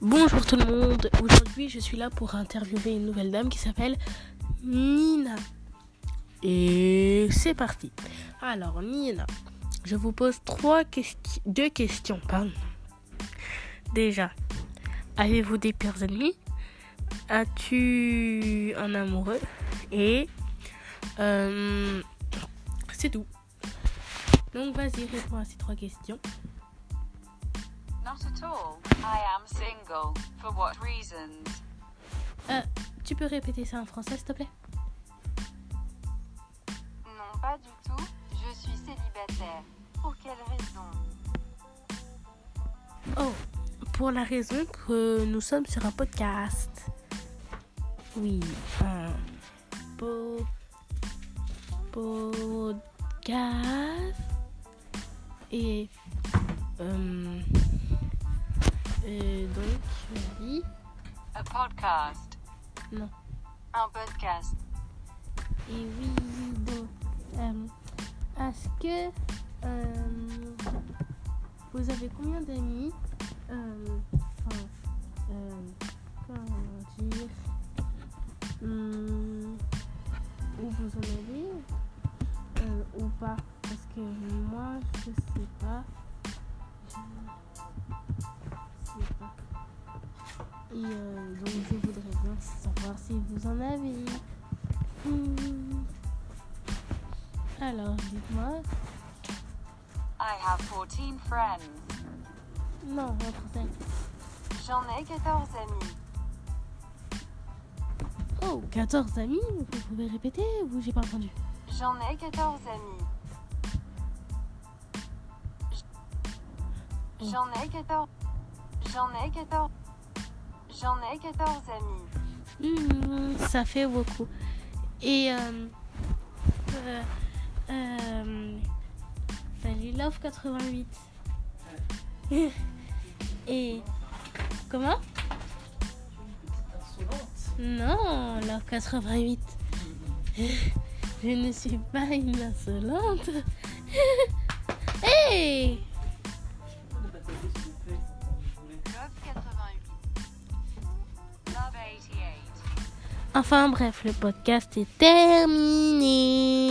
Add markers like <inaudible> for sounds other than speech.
Bonjour tout le monde. Aujourd'hui, je suis là pour interviewer une nouvelle dame qui s'appelle Nina. Et c'est parti. Alors, Nina, je vous pose trois questions, deux questions. Déjà, avez-vous des pires ennemis? As-tu un amoureux? Et euh, c'est tout. Donc, vas-y, réponds à ces trois questions. Not at all. I am single. For what reasons? Euh, tu peux répéter ça en français, s'il te plaît? Non, pas du tout. Je suis célibataire. Pour quelle raison? Oh, pour la raison que nous sommes sur un podcast. Oui, un po- podcast. Et, euh, et donc, oui, A podcast. non. Un podcast. Et oui, donc, euh, est-ce que euh, vous avez combien d'amis euh, enfin, euh, comment dire hum, Ou vous en avez ou pas? Parce que moi, je sais pas. Je Et euh, donc, je voudrais bien savoir si vous en avez. Hmm. Alors, dites-moi. I have 14 friends. Non, en français. J'en ai 14 amis. Oh, 14 amis Vous pouvez répéter ou j'ai pas entendu? J'en ai 14 amis. J- J'en ai 14. J'en ai 14. J'en ai 14 amis. Hmm, Ça fait beaucoup. Et. Euh, euh, euh, Love 88. <laughs> Et. Comment? Non, Love 88. <laughs> Je ne suis pas une insolente. <laughs> Hey Enfin bref, le podcast est terminé.